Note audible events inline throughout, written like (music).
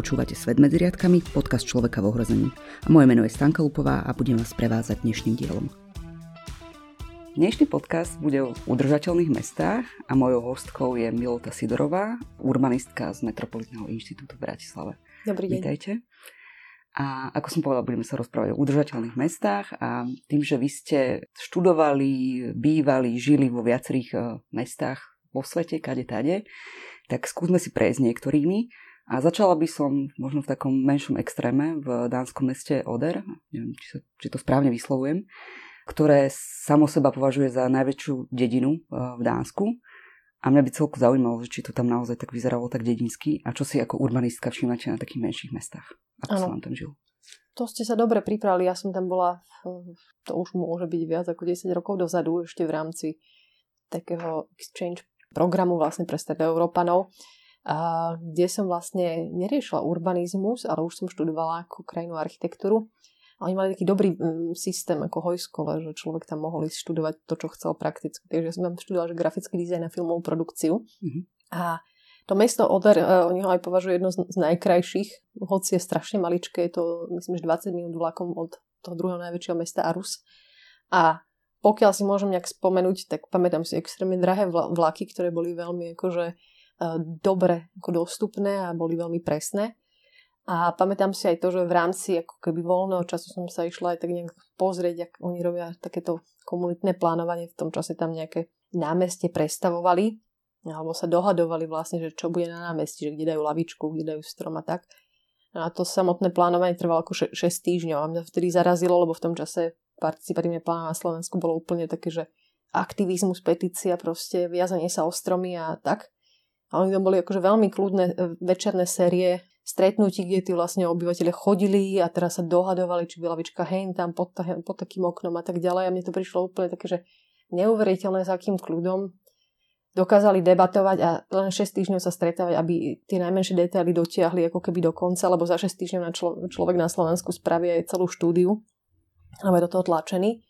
Počúvate Svet medzi riadkami, podcast Človeka v ohrození. A moje meno je Stanka Lupová a budem vás prevázať dnešným dielom. Dnešný podcast bude o udržateľných mestách a mojou hostkou je Milota Sidorová, urbanistka z Metropolitného inštitútu v Bratislave. Dobrý deň. Vítajte. A ako som povedala, budeme sa rozprávať o udržateľných mestách a tým, že vy ste študovali, bývali, žili vo viacerých eh, mestách vo svete, kade tade, tak skúsme si prejsť niektorými a začala by som možno v takom menšom extréme v dánskom meste Oder, neviem, či, sa, či to správne vyslovujem, ktoré samo seba považuje za najväčšiu dedinu eh, v Dánsku. A mňa by celku zaujímalo, či to tam naozaj tak vyzeralo tak dedinsky a čo si ako urbanistka všímate na takých menších mestách. Ako ano. sa vám tam žil? To ste sa dobre pripravili. Ja som tam bola, to už môže byť viac ako 10 rokov dozadu, ešte v rámci takého exchange programu vlastne pre Európanov kde som vlastne neriešila urbanizmus, ale už som študovala ako krajinú architektúru. A oni mali taký dobrý um, systém ako hojskole, že človek tam mohol ísť študovať to, čo chcel prakticky. Takže som tam študovala že grafický dizajn a filmovú produkciu. Mm-hmm. A to mesto Oder, uh, oni ho aj považujú jedno z, z najkrajších, hoci je strašne maličké, je to myslím, že 20 minút vlakom od toho druhého najväčšieho mesta Arus. A pokiaľ si môžem nejak spomenúť, tak pamätám si extrémne drahé vlaky, ktoré boli veľmi akože dobre ako dostupné a boli veľmi presné. A pamätám si aj to, že v rámci ako keby voľného času som sa išla aj tak nejak pozrieť, ako oni robia takéto komunitné plánovanie. V tom čase tam nejaké námestie prestavovali alebo sa dohadovali vlastne, že čo bude na námestí, že kde dajú lavičku, kde dajú strom a tak. A to samotné plánovanie trvalo ako 6 týždňov a mňa vtedy zarazilo, lebo v tom čase participatívne plánovanie na Slovensku bolo úplne také, že aktivizmus, petícia, proste viazanie sa o stromy a tak. A oni tam boli akože veľmi kľudné e, večerné série stretnutí, kde tí vlastne obyvateľe chodili a teraz sa dohadovali, či by lavička hen tam pod, pod takým oknom a tak ďalej. A mne to prišlo úplne také, že neuveriteľné, s akým kľudom dokázali debatovať a len 6 týždňov sa stretávať, aby tie najmenšie detaily dotiahli ako keby do konca, lebo za 6 týždňov na člo- človek na Slovensku spraví aj celú štúdiu, je do toho tlačený.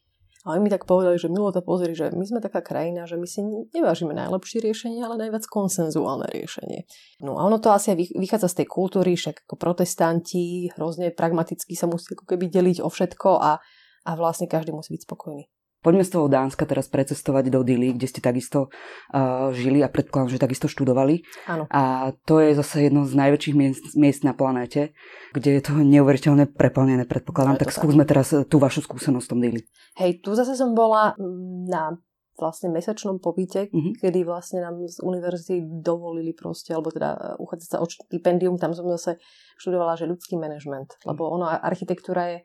A oni mi tak povedali, že milo to pozri, že my sme taká krajina, že my si nevážime najlepšie riešenie, ale najviac konsenzuálne riešenie. No a ono to asi vychádza z tej kultúry, však ako protestanti hrozne pragmaticky sa musí ako keby deliť o všetko a, a vlastne každý musí byť spokojný. Poďme z toho Dánska teraz precestovať do Dili, kde ste takisto uh, žili a predpokladám, že takisto študovali. Áno. A to je zase jedno z najväčších miest, miest na planéte, kde je to neuveriteľne preplnené, predpokladám. Tak, tak skúsme teraz eh, tú vašu skúsenosť v tom Dili. Hej, tu zase som bola mm, na vlastne mesačnom pobyte, mm-hmm. kedy vlastne nám z univerzity dovolili proste, alebo teda uchádzať sa o stipendium, tam som zase študovala, že ľudský manažment, lebo ono architektúra je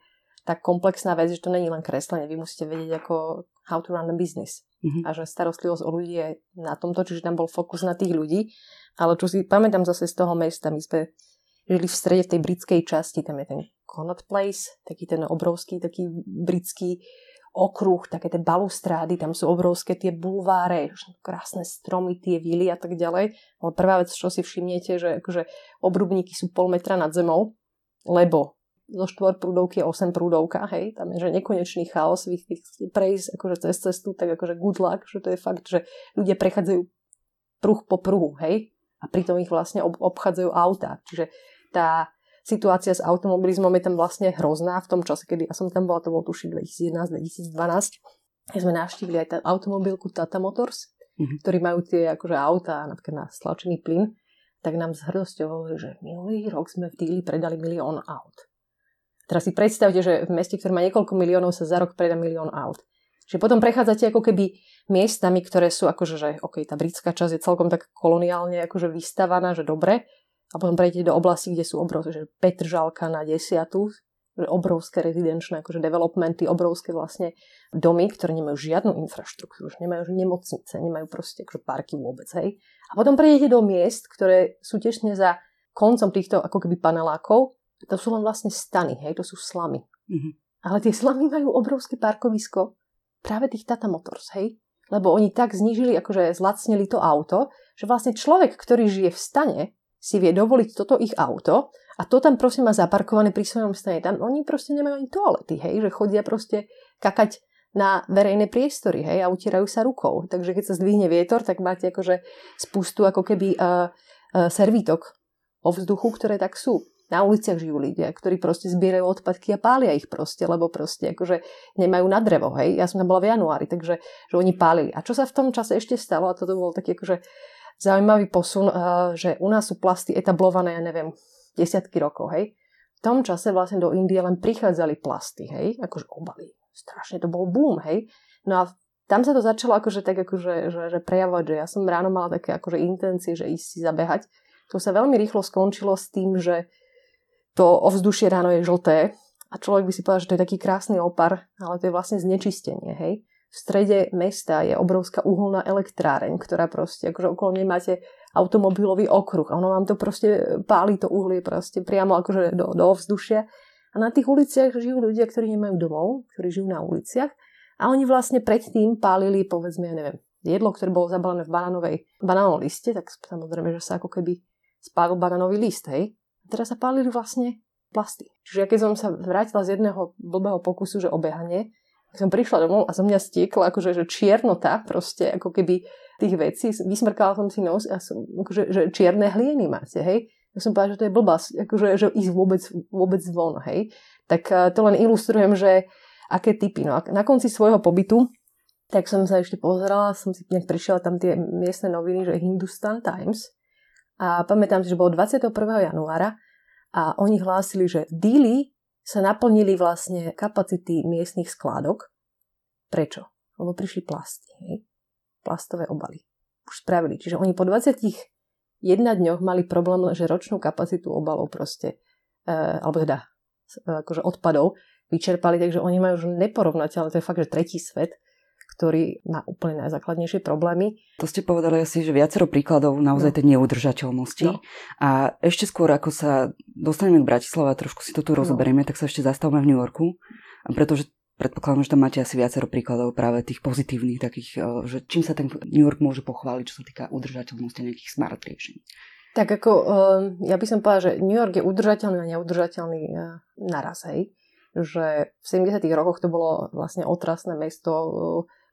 tak komplexná vec, že to není len kreslenie. Vy musíte vedieť ako how to run a business. Mm-hmm. A že starostlivosť o ľudí je na tomto, čiže tam bol fokus na tých ľudí. Ale čo si pamätám zase z toho mesta, my sme žili v strede v tej britskej časti, tam je ten Connaught Place, taký ten obrovský, taký britský okruh, také tie balustrády, tam sú obrovské tie bulváre, krásne stromy, tie vily a tak ďalej. Ale prvá vec, čo si všimnete, že akože obrubníky sú pol metra nad zemou, lebo zo štvor prúdovky je 8 prúdovka, hej, tam je že nekonečný chaos, vy chcete prejsť akože cez cestu, tak akože good luck, že to je fakt, že ľudia prechádzajú pruh po pruhu, hej, a pritom ich vlastne ob- obchádzajú auta. Čiže tá situácia s automobilizmom je tam vlastne hrozná v tom čase, kedy ja som tam bola, to bolo tuši 2011-2012, keď sme navštívili aj tá automobilku Tata Motors, mm-hmm. ktorí majú tie akože auta napríklad na stlačený plyn, tak nám s hrdosťou hovorili, že minulý rok sme v díli predali milión aut. Teraz si predstavte, že v meste, ktoré má niekoľko miliónov, sa za rok predá milión aut. Čiže potom prechádzate ako keby miestami, ktoré sú akože, že OK, tá britská časť je celkom tak koloniálne akože vystavaná, že dobre. A potom prejdete do oblasti, kde sú obrovské, že Petržalka na desiatu, že obrovské rezidenčné akože developmenty, obrovské vlastne domy, ktoré nemajú žiadnu infraštruktúru, že nemajú nemocnice, nemajú proste akože parky vôbec, hej. A potom prejdete do miest, ktoré sú tesne za koncom týchto ako keby panelákov to sú len vlastne stany, hej, to sú slamy. Mm-hmm. Ale tie slamy majú obrovské parkovisko práve tých Tata Motors, hej. Lebo oni tak znížili, akože zlacnili to auto, že vlastne človek, ktorý žije v stane, si vie dovoliť toto ich auto a to tam prosím má zaparkované pri svojom stane. Tam oni proste nemajú ani toalety, hej, že chodia proste kakať na verejné priestory, hej, a utierajú sa rukou. Takže keď sa zdvihne vietor, tak máte akože spustu ako keby uh, uh, servítok o vzduchu, ktoré tak sú. Na uliciach žijú ľudia, ktorí proste zbierajú odpadky a pália ich proste, lebo proste akože nemajú na drevo, hej. Ja som tam bola v januári, takže že oni pálili. A čo sa v tom čase ešte stalo, a toto bol taký akože zaujímavý posun, že u nás sú plasty etablované, ja neviem, desiatky rokov, hej. V tom čase vlastne do Indie len prichádzali plasty, hej, akože obaly. Strašne to bol boom, hej. No a tam sa to začalo akože tak akože, že, že prejavovať, že ja som ráno mala také akože intencie, že ísť si zabehať. To sa veľmi rýchlo skončilo s tým, že to ovzdušie ráno je žlté a človek by si povedal, že to je taký krásny opar, ale to je vlastne znečistenie, hej. V strede mesta je obrovská uholná elektráreň, ktorá proste, akože okolo nej máte automobilový okruh a ono vám to proste páli to uhlie proste priamo akože do, do ovzdušia. A na tých uliciach žijú ľudia, ktorí nemajú domov, ktorí žijú na uliciach a oni vlastne predtým pálili, povedzme, ja neviem, jedlo, ktoré bolo zabalené v banánovej, banánovom liste, tak samozrejme, že sa ako keby spálil banánový list, hej teraz sa pálili vlastne plasty. Čiže keď som sa vrátila z jedného blbého pokusu, že obehanie, som prišla domov a zo mňa stiekla akože že čiernota, proste ako keby tých vecí. Vysmrkala som si nos a som, akože, že čierne hlieny máte, hej. Ja som povedala, že to je blbosť, akože, že ísť vôbec, vôbec von, hej. Tak eh, to len ilustrujem, že aké typy. No a na konci svojho pobytu tak som sa ešte pozerala, som si nejak prišiela tam tie miestne noviny, že Hindustan Times a pamätám si, že bolo 21. januára a oni hlásili, že díly sa naplnili vlastne kapacity miestnych skládok. Prečo? Lebo prišli plasty, hej? plastové obaly. Už spravili. Čiže oni po 21 dňoch mali problém, že ročnú kapacitu obalov proste, e, alebo teda e, akože odpadov vyčerpali, takže oni majú už neporovnateľné, to je fakt, že tretí svet, ktorý má úplne najzákladnejšie problémy. To ste povedali asi, že viacero príkladov naozaj no. tej neudržateľnosti. No. A ešte skôr, ako sa dostaneme k Bratislave a trošku si to tu no. rozoberieme, tak sa ešte zastavme v New Yorku, pretože predpokladám, že tam máte asi viacero príkladov práve tých pozitívnych, takých, eh, že čím sa ten New York môže pochváliť, čo sa týka udržateľnosti nejakých smart riešení. Tak ako, eh, ja by som povedala, že New York je udržateľný a neudržateľný eh, naraz, hej. Že v 70 rokoch to bolo vlastne otrasné mesto,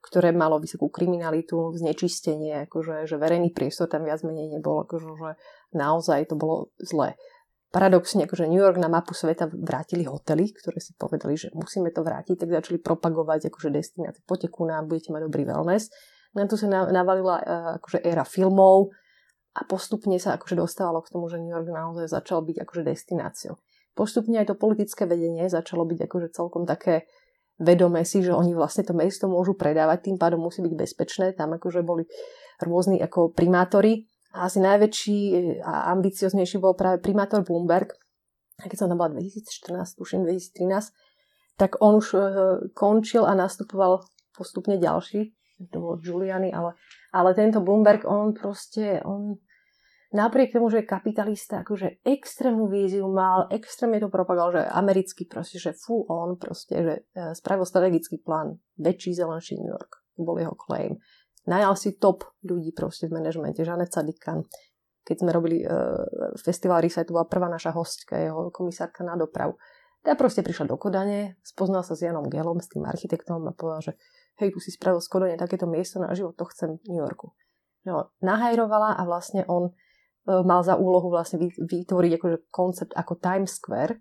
ktoré malo vysokú kriminalitu, znečistenie, akože, že verejný priestor tam viac menej nebol, akože, že naozaj to bolo zlé. Paradoxne, akože New York na mapu sveta vrátili hotely, ktoré si povedali, že musíme to vrátiť, tak začali propagovať akože destinácie. Poďte ku nám, budete mať dobrý wellness. Na tu sa navalila e, akože éra filmov a postupne sa akože dostávalo k tomu, že New York naozaj začal byť akože destináciou. Postupne aj to politické vedenie začalo byť akože celkom také vedomé si, že oni vlastne to mesto môžu predávať, tým pádom musí byť bezpečné. Tam akože boli rôzni ako primátori. A asi najväčší a ambicioznejší bol práve primátor Bloomberg. A keď som tam bola 2014, tuším 2013, tak on už e, končil a nastupoval postupne ďalší. To bol Giuliani, ale, ale tento Bloomberg, on proste, on napriek tomu, že kapitalista, akože extrémnu víziu mal, extrémne to propagoval, že americký proste, že full on proste, že e, spravil strategický plán, väčší zelenší New York, bol jeho claim. Najal si top ľudí proste v manažmente, Žanet Sadikan. Keď sme robili uh, festival Reset, bola prvá naša hostka, jeho komisárka na dopravu. Tá proste prišla do Kodane, spoznal sa s Janom Gelom, s tým architektom a povedal, že hej, tu si spravil z Kodane takéto miesto na život, to chcem v New Yorku. No, nahajrovala a vlastne on E, mal za úlohu vlastne vytvoriť akože koncept ako Times Square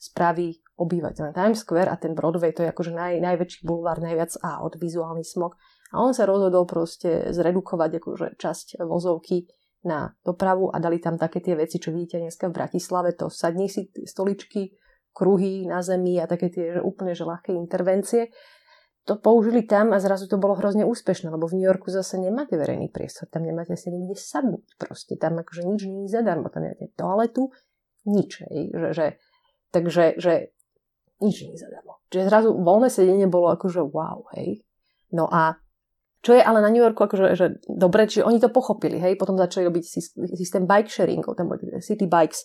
spraví obyvateľ. Times Square a ten Broadway to je akože naj, najväčší bulvár, najviac a od vizuálny smog. A on sa rozhodol proste zredukovať akože časť vozovky na dopravu a dali tam také tie veci, čo vidíte dneska v Bratislave, to sadni si stoličky, kruhy na zemi a také tie že úplne že ľahké intervencie to použili tam a zrazu to bolo hrozne úspešné, lebo v New Yorku zase nemáte verejný priestor, tam nemáte si nikde sadnúť proste, tam akože nič nie je zadarmo, tam nemáte toaletu, nič, hej, že, že, takže, že nič nie je zadarmo. Čiže zrazu voľné sedenie bolo akože wow, hej. No a čo je ale na New Yorku akože že dobre, čiže oni to pochopili, hej, potom začali robiť systém bike sharingov, tam boli city bikes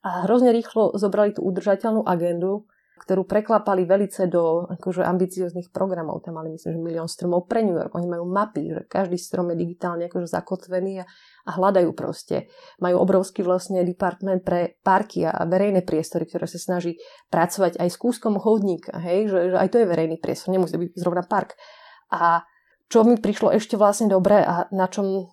a hrozne rýchlo zobrali tú udržateľnú agendu, ktorú preklapali velice do akože ambicióznych programov. Tam mali myslím, že milión stromov pre New York. Oni majú mapy, že každý strom je digitálne akože zakotvený a, a hľadajú proste. Majú obrovský vlastne department pre parky a verejné priestory, ktoré sa snaží pracovať aj s kúskom chodníka, hej? Že, že aj to je verejný priestor, nemusí byť zrovna park. A čo mi prišlo ešte vlastne dobre a na čom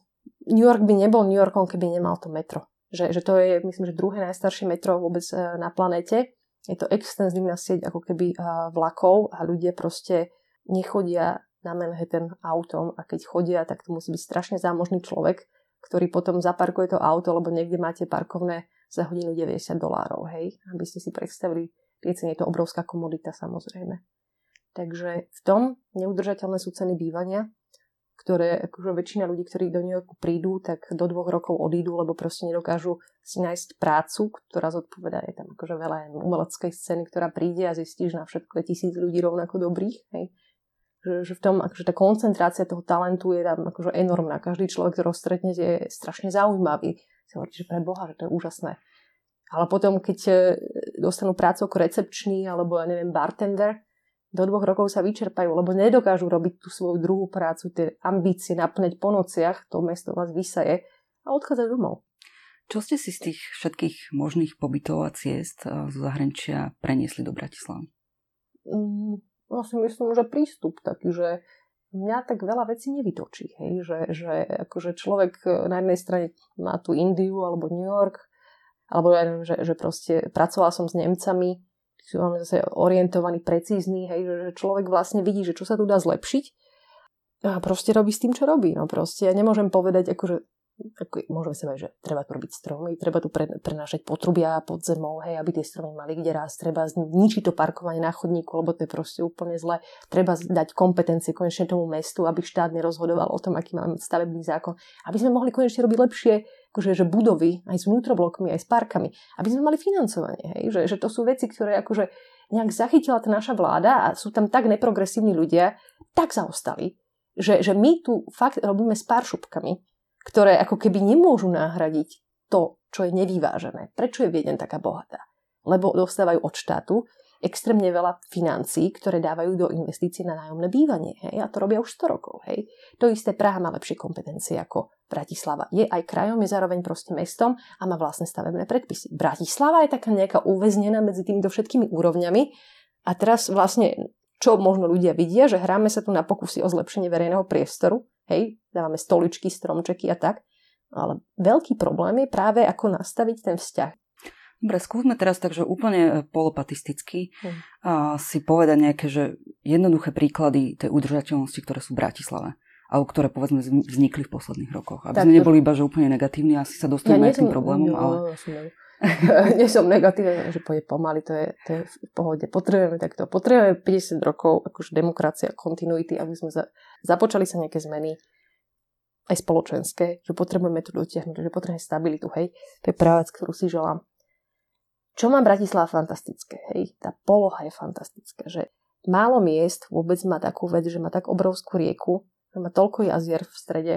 New York by nebol New Yorkom, keby nemal to metro. Že, že to je, myslím, že druhé najstaršie metro vôbec e, na planete. Je to extenzívna sieť ako keby vlakov a ľudia proste nechodia na Manhattan autom a keď chodia, tak to musí byť strašne zámožný človek, ktorý potom zaparkuje to auto, lebo niekde máte parkovné za hodinu 90 dolárov, hej, aby ste si predstavili tie ceny, je to obrovská komodita samozrejme. Takže v tom neudržateľné sú ceny bývania, ktoré akože väčšina ľudí, ktorí do New Yorku prídu, tak do dvoch rokov odídu, lebo proste nedokážu si nájsť prácu, ktorá zodpovedá. Je tam akože veľa umeleckej scény, ktorá príde a zistíš na všetko je tisíc ľudí rovnako dobrých. Hej že, že v tom, akože tá koncentrácia toho talentu je tam akože enormná. Každý človek, ktorého stretnete, je strašne zaujímavý. Si hovoríte, že pre Boha, že to je úžasné. Ale potom, keď e, dostanú prácu ako recepčný alebo, ja neviem, bartender, do dvoch rokov sa vyčerpajú, lebo nedokážu robiť tú svoju druhú prácu, tie ambície naplňať po nociach, to mesto vás vysaje a odchádzajú domov. Čo ste si z tých všetkých možných pobytov a ciest e, zo zahraničia preniesli do Bratislavy? Mm, no si myslím, že prístup taký, že mňa tak veľa vecí nevytočí. Hej? Že, že akože človek e, na jednej strane má tu Indiu alebo New York, alebo ja neviem, že, že proste pracovala som s Nemcami, sú máme zase orientovaní, precízny, hej, že človek vlastne vidí, že čo sa tu dá zlepšiť a proste robí s tým, čo robí. No proste ja nemôžem povedať, akože ako, môžeme sa povedať, že treba tu robiť stromy, treba tu pre, prenášať potrubia pod zemou, hej, aby tie stromy mali kde raz, treba zničiť to parkovanie na chodníku, lebo to je proste úplne zle. Treba dať kompetencie konečne tomu mestu, aby štát nerozhodoval o tom, aký máme stavebný zákon, aby sme mohli konečne robiť lepšie akože, že budovy aj s vnútroblokmi, aj s parkami, aby sme mali financovanie. Hej, že, že to sú veci, ktoré akože nejak zachytila tá naša vláda a sú tam tak neprogresívni ľudia, tak zaostali, že, že my tu fakt robíme s pár šupkami ktoré ako keby nemôžu nahradiť to, čo je nevyvážené. Prečo je Viedeň taká bohatá? Lebo dostávajú od štátu extrémne veľa financií, ktoré dávajú do investícií na nájomné bývanie. Hej? A to robia už 100 rokov. Hej? To isté Praha má lepšie kompetencie ako Bratislava. Je aj krajom, je zároveň proste mestom a má vlastné stavebné predpisy. Bratislava je taká nejaká uväznená medzi týmito všetkými úrovňami a teraz vlastne čo možno ľudia vidia, že hráme sa tu na pokusy o zlepšenie verejného priestoru, hej, dávame stoličky, stromčeky a tak, ale veľký problém je práve ako nastaviť ten vzťah. Dobre, skúsme teraz takže úplne e, polopatisticky hmm. si povedať nejaké že jednoduché príklady tej udržateľnosti, ktoré sú v Bratislave alebo ktoré povedzme vznikli v posledných rokoch. Aby tak, sme neboli iba že úplne negatívni, asi sa dostaneme ja k tým problémom, no, ale... (laughs) Nie som negatívna, že pôjde pomaly, to je, to je v pohode. Potrebujeme takto. Potrebujeme 50 rokov, akože demokracia, kontinuity, aby sme za, započali sa nejaké zmeny aj spoločenské, že potrebujeme to dotiahnuť, že potrebujeme stabilitu, hej. To je práve ktorú si želám. Čo má Bratislava fantastické, hej? Tá poloha je fantastická, že málo miest vôbec má takú vec, že má tak obrovskú rieku, že má toľko jazier v strede,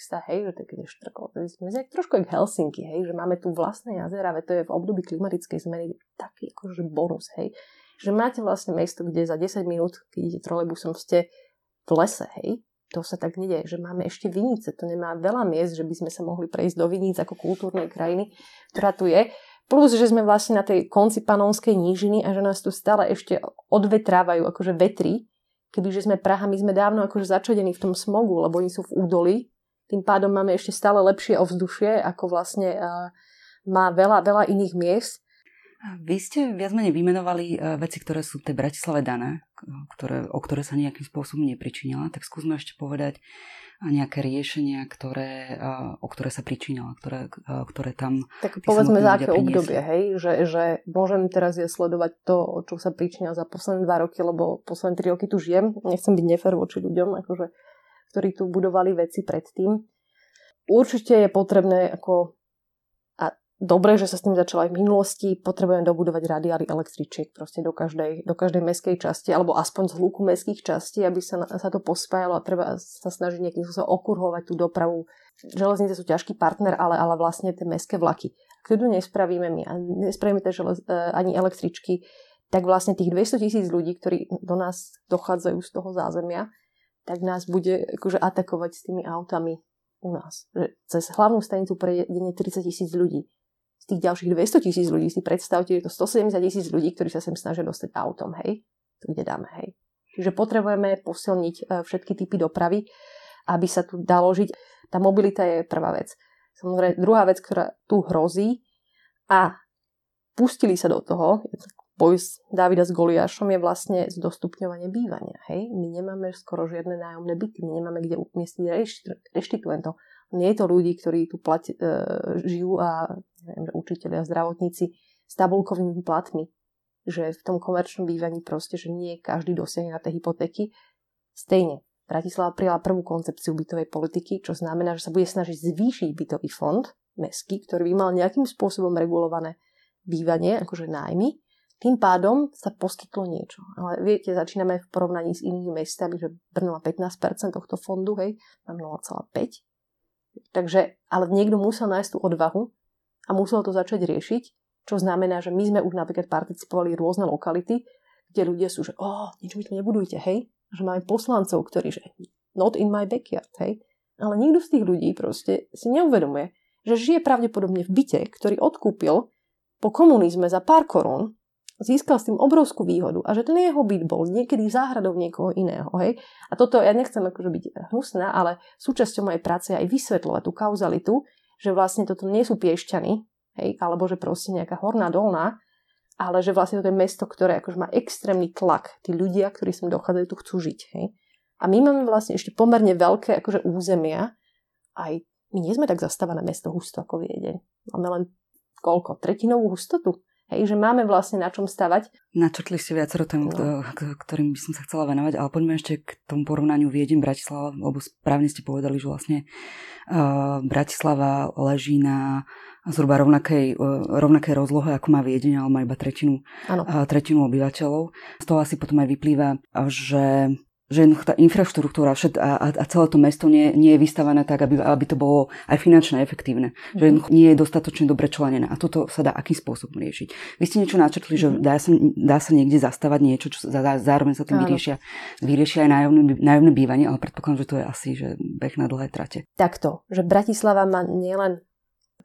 sa, hej, že to je keď je štrkol. To je trošku jak Helsinky, hej, že máme tu vlastné jazera, veď to je v období klimatickej zmeny taký akože bonus, hej. Že máte vlastne mesto, kde za 10 minút, keď idete trolejbusom, ste v lese, hej. To sa tak nedie, že máme ešte vinice, to nemá veľa miest, že by sme sa mohli prejsť do viníc ako kultúrnej krajiny, ktorá tu je. Plus, že sme vlastne na tej konci panónskej nížiny a že nás tu stále ešte odvetrávajú akože vetri, kebyže sme Praha, my sme dávno akože začadení v tom smogu, lebo oni sú v údoli, tým pádom máme ešte stále lepšie ovzdušie, ako vlastne má veľa, veľa iných miest. Vy ste viac menej vymenovali e, veci, ktoré sú tej Bratislave dané, ktoré, o ktoré sa nejakým spôsobom nepričinila. Tak skúsme ešte povedať nejaké riešenia, ktoré, o ktoré sa pričinila, ktoré, ktoré tam... Tak povedzme za aké obdobie, hej? Že, že môžem teraz ja sledovať to, čo sa pričinilo za posledné dva roky, lebo posledné tri roky tu žijem. Nechcem byť nefer voči ľuďom, akože ktorí tu budovali veci predtým. Určite je potrebné ako dobre, že sa s tým začalo aj v minulosti, potrebujeme dobudovať radiály električiek proste do každej, do každej meskej časti, alebo aspoň z hluku meských častí, aby sa, sa to pospájalo a treba sa snažiť nejakým spôsobom okurhovať tú dopravu. Železnice sú ťažký partner, ale, ale vlastne tie meské vlaky. Ak to nespravíme my a nespravíme tie želez, e, ani električky, tak vlastne tých 200 tisíc ľudí, ktorí do nás dochádzajú z toho zázemia, tak nás bude akože atakovať s tými autami u nás. Že cez hlavnú stanicu prejde 30 tisíc ľudí. Tých ďalších 200 tisíc ľudí si predstavte, že to 170 tisíc ľudí, ktorí sa sem snažia dostať autom, hej? Tu kde dáme, hej? Čiže potrebujeme posilniť e, všetky typy dopravy, aby sa tu dalo žiť. Tá mobilita je prvá vec. Samozrejme, druhá vec, ktorá tu hrozí a pustili sa do toho, boj s Davida s Goliášom je vlastne zdostupňovanie bývania. Hej? My nemáme skoro žiadne nájomné byty, my nemáme kde umiestniť reštituentov. Nie je to ľudí, ktorí tu plati, e, žijú a neviem, a zdravotníci s tabulkovými platmi. Že v tom komerčnom bývaní proste, že nie každý dosiahne na tej hypotéky. Stejne. Bratislava prijala prvú koncepciu bytovej politiky, čo znamená, že sa bude snažiť zvýšiť bytový fond mestský, ktorý by mal nejakým spôsobom regulované bývanie, akože nájmy, tým pádom sa poskytlo niečo. Ale viete, začíname v porovnaní s inými mestami, že Brno má 15% tohto fondu, hej, mám 0,5. Takže, ale niekto musel nájsť tú odvahu a musel to začať riešiť, čo znamená, že my sme už napríklad participovali rôzne lokality, kde ľudia sú, že oh, nič mi tu nebudujte, hej. Že máme poslancov, ktorí, že not in my backyard, hej. Ale nikto z tých ľudí proste si neuvedomuje, že žije pravdepodobne v byte, ktorý odkúpil po komunizme za pár korún získal s tým obrovskú výhodu a že ten jeho byt bol niekedy záhradou niekoho iného. Hej? A toto ja nechcem akože byť hnusná, ale súčasťou mojej práce je aj vysvetľovať tú kauzalitu, že vlastne toto nie sú piešťany, hej? alebo že proste nejaká horná dolná, ale že vlastne to je mesto, ktoré akože má extrémny tlak. Tí ľudia, ktorí sem dochádzajú, tu chcú žiť. Hej? A my máme vlastne ešte pomerne veľké akože územia, aj my nie sme tak zastávané mesto husto ako Viedeň. Máme len koľko? Tretinovú hustotu? Hej, že máme vlastne na čom stavať. Načrtli ste viacero tém, no. ktorým by som sa chcela venovať, ale poďme ešte k tomu porovnaniu Viedeň Bratislava, lebo správne ste povedali, že vlastne uh, Bratislava leží na zhruba rovnakej, uh, rovnakej rozlohe, ako má Viedeň, ale má iba tretinu, uh, tretinu obyvateľov. Z toho asi potom aj vyplýva, že že tá infraštruktúra všet, a, a, a celé to mesto nie, nie je vystavané tak, aby, aby to bolo aj finančne efektívne. Mm-hmm. Že mhm. nie je dostatočne dobre členené. A toto sa dá akým spôsobom riešiť. Vy ste niečo načrtli, mm-hmm. že dá sa, dá sa niekde zastavať niečo, čo za, zároveň sa tým vyriešia, vyriešia aj nájomné, nájomné bývanie, ale predpokladám, že to je asi že beh na dlhé trate. Takto, že Bratislava má nielen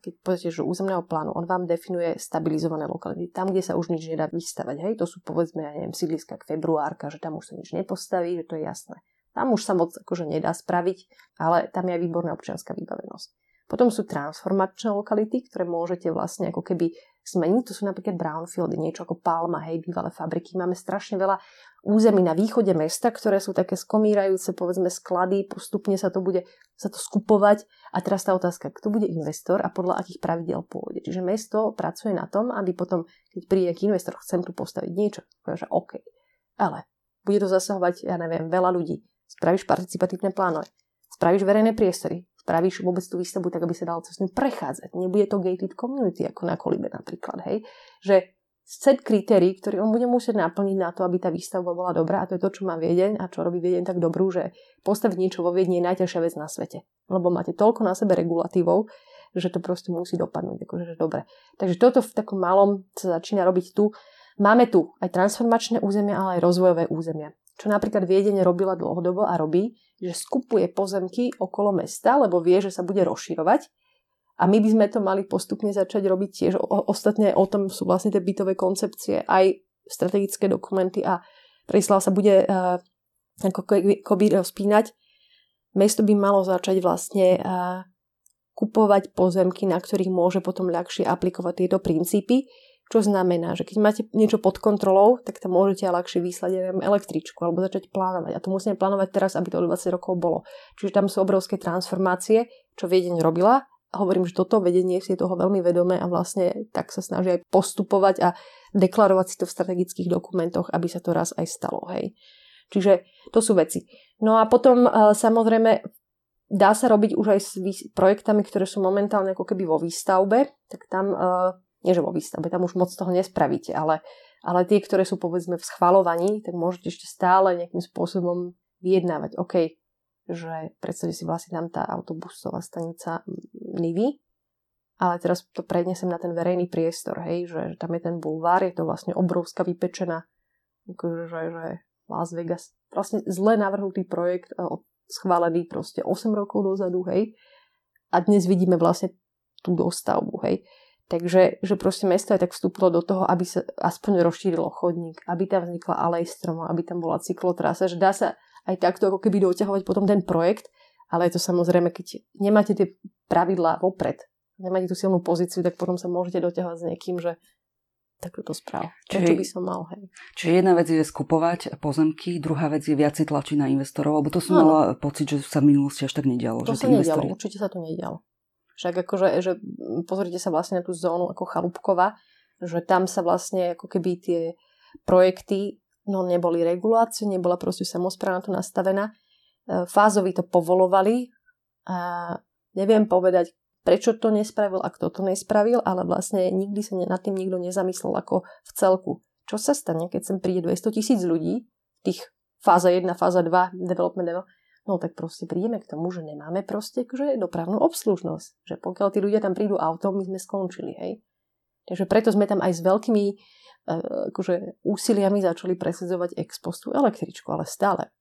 keď poviete, že územného plánu, on vám definuje stabilizované lokality. Tam, kde sa už nič nedá vystavať. Hej, to sú povedzme, ja neviem, sídliska k februárka, že tam už sa nič nepostaví, že to je jasné. Tam už sa moc akože nedá spraviť, ale tam je aj výborná občianská vybavenosť. Potom sú transformačné lokality, ktoré môžete vlastne ako keby zmeniť. To sú napríklad brownfieldy, niečo ako Palma, hej, bývalé fabriky. Máme strašne veľa území na východe mesta, ktoré sú také skomírajúce, povedzme sklady, postupne sa to bude sa to skupovať. A teraz tá otázka, kto bude investor a podľa akých pravidel pôjde. Čiže mesto pracuje na tom, aby potom, keď príde nejaký investor, chcem tu postaviť niečo, že OK. Ale bude to zasahovať, ja neviem, veľa ľudí. Spravíš participatívne plány, spravíš verejné priestory, spravíš vôbec tú výstavbu tak, aby sa dalo cez ňu prechádzať. Nebude to gated community, ako na Kolibe napríklad, hej? Že set kritérií, ktorý on bude musieť naplniť na to, aby tá výstavba bola dobrá. A to je to, čo má Viedeň a čo robí Viedeň tak dobrú, že postaviť niečo vo Viedni je najťažšia vec na svete. Lebo máte toľko na sebe regulatívov, že to proste musí dopadnúť. Akože, dobre. Takže toto v takom malom sa začína robiť tu. Máme tu aj transformačné územia, ale aj rozvojové územia. Čo napríklad Viedeň robila dlhodobo a robí, že skupuje pozemky okolo mesta, lebo vie, že sa bude rozširovať a my by sme to mali postupne začať robiť tiež. O, ostatne o tom sú vlastne tie bytové koncepcie, aj strategické dokumenty a Bratislava sa bude uh, ako koby rozpínať. Mesto by malo začať vlastne uh, kupovať pozemky, na ktorých môže potom ľahšie aplikovať tieto princípy, čo znamená, že keď máte niečo pod kontrolou, tak tam môžete ľahšie vyslať neviem, električku alebo začať plánovať. A to musíme plánovať teraz, aby to o 20 rokov bolo. Čiže tam sú obrovské transformácie, čo Viedeň robila a hovorím, že toto vedenie si je toho veľmi vedomé a vlastne tak sa snaží aj postupovať a deklarovať si to v strategických dokumentoch, aby sa to raz aj stalo. Hej. Čiže to sú veci. No a potom e, samozrejme dá sa robiť už aj s projektami, ktoré sú momentálne ako keby vo výstavbe, tak tam, e, nie že vo výstavbe, tam už moc toho nespravíte, ale, ale tie, ktoré sú povedzme v schvalovaní, tak môžete ešte stále nejakým spôsobom vyjednávať. OK, že predstavte si vlastne tam tá autobusová stanica Nivy, ale teraz to prednesem na ten verejný priestor, hej, že, že tam je ten bulvár, je to vlastne obrovská vypečená, akože, že, že Las Vegas. Vlastne zle navrhnutý projekt, e, schválený proste 8 rokov dozadu, hej. A dnes vidíme vlastne tú dostavbu, hej. Takže že proste mesto aj tak vstúpilo do toho, aby sa aspoň rozšírilo chodník, aby tam vznikla alej stromov, aby tam bola cyklotrasa, že dá sa aj takto ako keby doťahovať potom ten projekt Ale je to samozrejme, keď nemáte tie pravidlá vopred, nemáte tú silnú pozíciu, tak potom sa môžete doťahovať s niekým, že tak to správ. Prečo by som mal, hej. Čiže jedna vec je skupovať pozemky, druhá vec je viacej tlačiť na investorov, lebo to som no. mala pocit, že sa v minulosti až tak nedialo. To že sa nedialo, investori... určite sa to nedialo. Však akože, že pozrite sa vlastne na tú zónu ako Chalúbkova, že tam sa vlastne ako keby tie projekty, no neboli regulácie, nebola proste samozpráva to nastavená. E, fázovi to povolovali a neviem povedať, prečo to nespravil a kto to nespravil, ale vlastne nikdy sa nad tým nikto nezamyslel ako v celku. Čo sa stane, keď sem príde 200 tisíc ľudí, tých fáza 1, fáza 2, development level, no tak proste prídeme k tomu, že nemáme proste akože dopravnú obslužnosť. Že pokiaľ tí ľudia tam prídu autom, my sme skončili, hej. Takže preto sme tam aj s veľkými uh, akože, úsiliami začali presadzovať ex postu električku, ale stále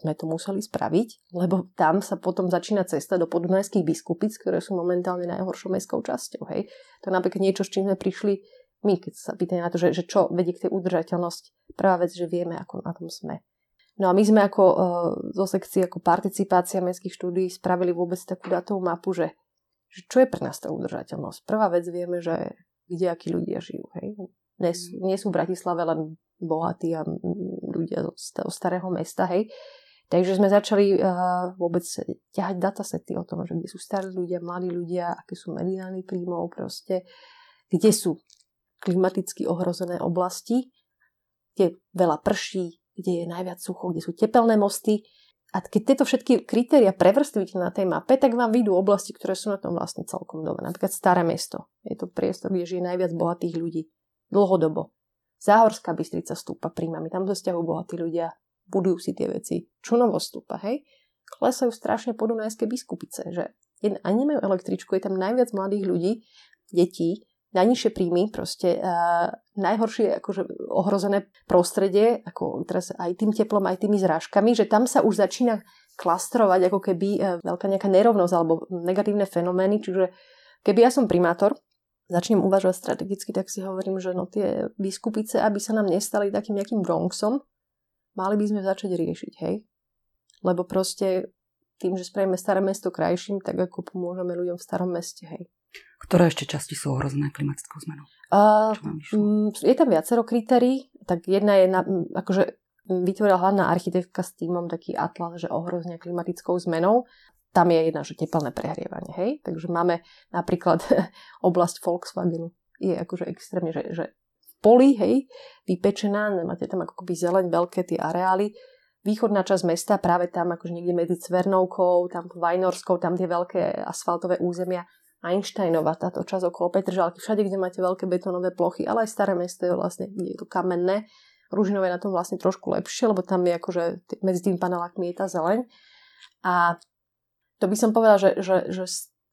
sme to museli spraviť, lebo tam sa potom začína cesta do podunajských biskupic, ktoré sú momentálne najhoršou mestskou časťou. Hej. To je napríklad niečo, s čím sme prišli my, keď sa pýtajú na to, že, že čo vedie k tej udržateľnosti. Prvá vec, že vieme, ako na tom sme. No a my sme ako uh, zo sekcie ako participácia mestských štúdií spravili vôbec takú datovú mapu, že, že čo je pre nás tá udržateľnosť. Prvá vec vieme, že kde akí ľudia žijú. Hej. Nie, sú, nie sú v Bratislave len bohatí a ľudia zo starého mesta, hej. Takže sme začali uh, vôbec ťahať datasety o tom, že kde sú starí ľudia, mladí ľudia, aké sú mediány príjmov proste, kde sú klimaticky ohrozené oblasti, kde veľa prší, kde je najviac sucho, kde sú tepelné mosty. A keď tieto všetky kritéria prevrstvíte na tej mape, tak vám vyjdú oblasti, ktoré sú na tom vlastne celkom dobre. Napríklad Staré mesto. Je to priestor, kde žije najviac bohatých ľudí. Dlhodobo. Záhorská Bystrica stúpa príjmami. Tam sa stiahujú bohatí ľudia budujú si tie veci. Čo novo stúpa, hej? Klesajú strašne podunajské biskupice, že a nemajú električku, je tam najviac mladých ľudí, detí, najnižšie príjmy, proste uh, najhoršie akože ohrozené prostredie, ako teraz aj tým teplom, aj tými zrážkami, že tam sa už začína klastrovať ako keby uh, veľká nejaká nerovnosť alebo negatívne fenomény, čiže keby ja som primátor, začnem uvažovať strategicky, tak si hovorím, že no tie biskupice, aby sa nám nestali takým nejakým Bronxom, mali by sme začať riešiť, hej? Lebo proste tým, že spravíme staré mesto krajším, tak ako pomôžeme ľuďom v starom meste, hej. Ktoré ešte časti sú ohrozené klimatickou zmenou? Uh, je tam viacero kritérií. Tak jedna je, na, akože vytvorila hlavná architektka s týmom taký atlas, že ohrozenia klimatickou zmenou. Tam je jedna, že teplné prehrievanie, hej. Takže máme napríklad (laughs) oblasť Volkswagenu. Je akože extrémne, že, že poli, hej, vypečená, nemáte tam ako keby zeleň, veľké tie areály. Východná časť mesta, práve tam akože niekde medzi Cvernovkou, tam Vajnorskou, tam tie veľké asfaltové územia. Einsteinova, táto časť okolo Petržalky, všade, kde máte veľké betónové plochy, ale aj staré mesto je vlastne, kde je to kamenné. Ružinové je na tom vlastne trošku lepšie, lebo tam je akože medzi tým panelákmi je tá zeleň. A to by som povedala, že, že, že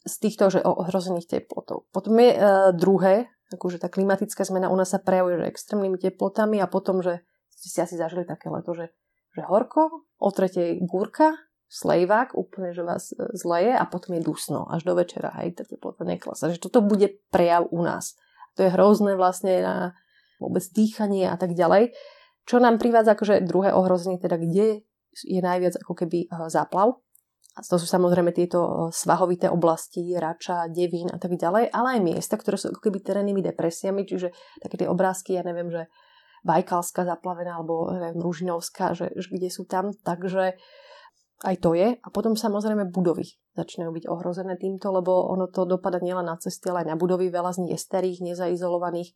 z týchto že ohrozených teplotov. Potom je e, druhé akože tá klimatická zmena u nás sa prejavuje že extrémnymi teplotami a potom, že ste si asi zažili také leto, že, že horko, o tretej búrka, slejvák, úplne, že vás e, zleje a potom je dusno až do večera, hej, tá teplota neklasa. Že toto bude prejav u nás. To je hrozné vlastne na vôbec dýchanie a tak ďalej. Čo nám privádza akože druhé ohrozenie, teda kde je najviac ako keby e, záplav, a to sú samozrejme tieto e, svahovité oblasti, Rača, Devín a tak ďalej, ale aj miesta, ktoré sú ako keby terénnymi depresiami, čiže také tie obrázky, ja neviem, že Bajkalská zaplavená alebo neviem, Ružinovská, že, že kde sú tam, takže aj to je. A potom samozrejme budovy začínajú byť ohrozené týmto, lebo ono to dopada nielen na cesty, ale aj na budovy. Veľa z nich je starých, nezaizolovaných,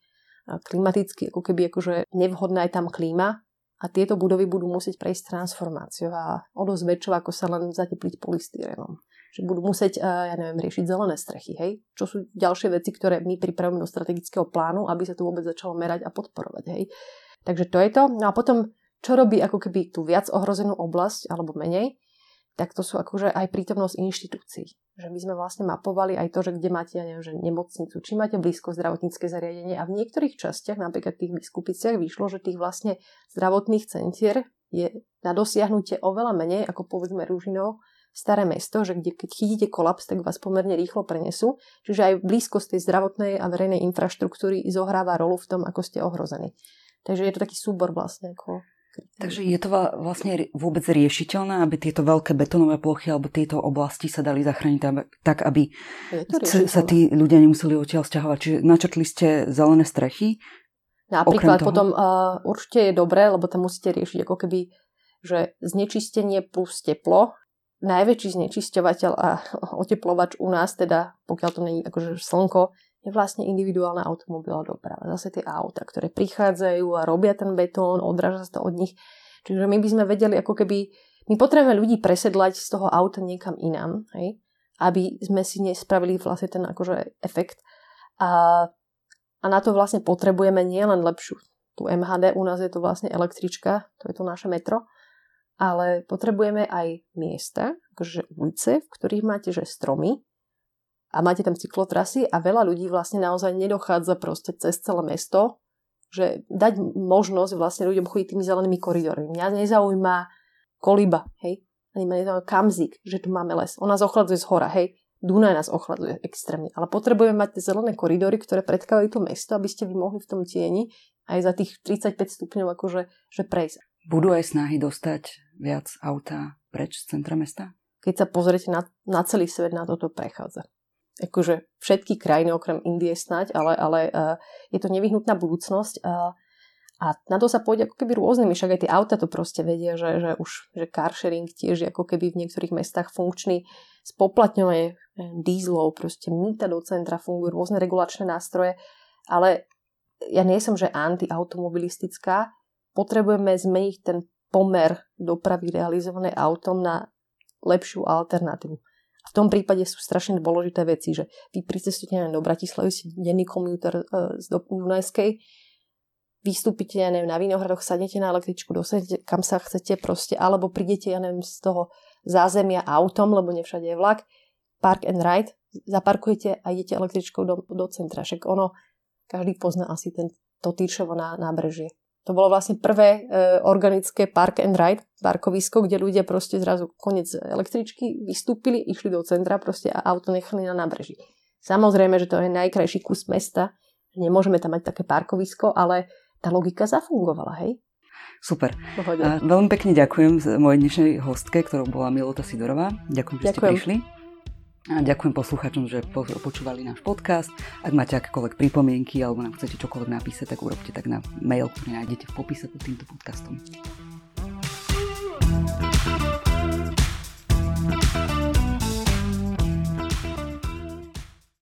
klimaticky, ako keby akože nevhodná je tam klíma, a tieto budovy budú musieť prejsť transformáciou a o dosť väčšou, ako sa len zatepliť polystyrenom. Že budú musieť, eh, ja neviem, riešiť zelené strechy, hej? Čo sú ďalšie veci, ktoré my pripravíme do strategického plánu, aby sa to vôbec začalo merať a podporovať, hej? Takže to je to. No a potom, čo robí ako keby tú viac ohrozenú oblasť, alebo menej, tak to sú akože aj prítomnosť inštitúcií. Že my sme vlastne mapovali aj to, že kde máte, ja neviem, že nemocnicu, či máte blízko zdravotnícke zariadenie a v niektorých častiach, napríklad tých biskupiciach, vyšlo, že tých vlastne zdravotných centier je na dosiahnutie oveľa menej ako povedzme Rúžinov, staré mesto, že kde keď chytíte kolaps, tak vás pomerne rýchlo prenesú. Čiže aj blízkosť tej zdravotnej a verejnej infraštruktúry zohráva rolu v tom, ako ste ohrození. Takže je to taký súbor vlastne. Ako... Takže je to vlastne vôbec riešiteľné, aby tieto veľké betonové plochy alebo tieto oblasti sa dali zachrániť tak, aby sa tí ľudia nemuseli odtiaľ stiahovať. Čiže načrtli ste zelené strechy. Napríklad potom uh, určite je dobré, lebo tam musíte riešiť ako keby, že znečistenie plus teplo. Najväčší znečisťovateľ a (laughs) oteplovač u nás, teda pokiaľ to není akože slnko, je vlastne individuálna automobilová doprava. Zase tie auta, ktoré prichádzajú a robia ten betón, odráža sa to od nich. Čiže my by sme vedeli ako keby, my potrebujeme ľudí presedlať z toho auta niekam inám, hej? aby sme si nespravili vlastne ten akože efekt. A, a na to vlastne potrebujeme nielen lepšiu tú MHD, u nás je to vlastne električka, to je to naše metro, ale potrebujeme aj miesta, akože ulice, v ktorých máte že stromy, a máte tam cyklotrasy a veľa ľudí vlastne naozaj nedochádza proste cez celé mesto, že dať možnosť vlastne ľuďom chodiť tými zelenými koridormi. Mňa nezaujíma koliba, hej, ani ma nezaujíma kamzik, že tu máme les. On nás ochladzuje z hora, hej. Dunaj nás ochladzuje extrémne. Ale potrebujeme mať tie zelené koridory, ktoré predkávajú to mesto, aby ste vy mohli v tom tieni aj za tých 35 stupňov akože že prejsť. Budú aj snahy dostať viac auta preč z centra mesta? Keď sa pozriete na, na celý svet, na toto prechádza akože všetky krajiny okrem Indie snať, ale, ale uh, je to nevyhnutná budúcnosť uh, a na to sa pôjde ako keby rôznymi, však aj tie auta to proste vedia, že, že už že car tiež je ako keby v niektorých mestách funkčný, spoplatňovanie dízlov, proste mýta do centra, fungujú rôzne regulačné nástroje, ale ja nie som, že antiautomobilistická, potrebujeme zmeniť ten pomer dopravy realizované autom na lepšiu alternatívu. V tom prípade sú strašne dôležité veci, že vy pricestujete do Bratislavy, si denný komuter uh, z Dunajskej, vystúpite, ja neviem, na Vinohradoch, sadnete na električku, dosadete kam sa chcete proste, alebo prídete, ja neviem, z toho zázemia autom, lebo nevšade je vlak, park and ride, zaparkujete a idete električkou do, do centra. Však ono, každý pozná asi ten, to Týršovo ná, nábrežie. To bolo vlastne prvé e, organické park and ride, parkovisko, kde ľudia proste zrazu konec električky vystúpili, išli do centra proste a auto nechali na nábreží. Samozrejme, že to je najkrajší kus mesta, nemôžeme tam mať také parkovisko, ale tá logika zafungovala, hej? Super. A veľmi pekne ďakujem mojej dnešnej hostke, ktorou bola Milota Sidorová. Ďakujem, že ďakujem. ste prišli. A ďakujem poslucháčom, že počúvali náš podcast. Ak máte akékoľvek pripomienky alebo nám chcete čokoľvek napísať, tak urobte tak na mail, ktorý nájdete v popise pod týmto podcastom.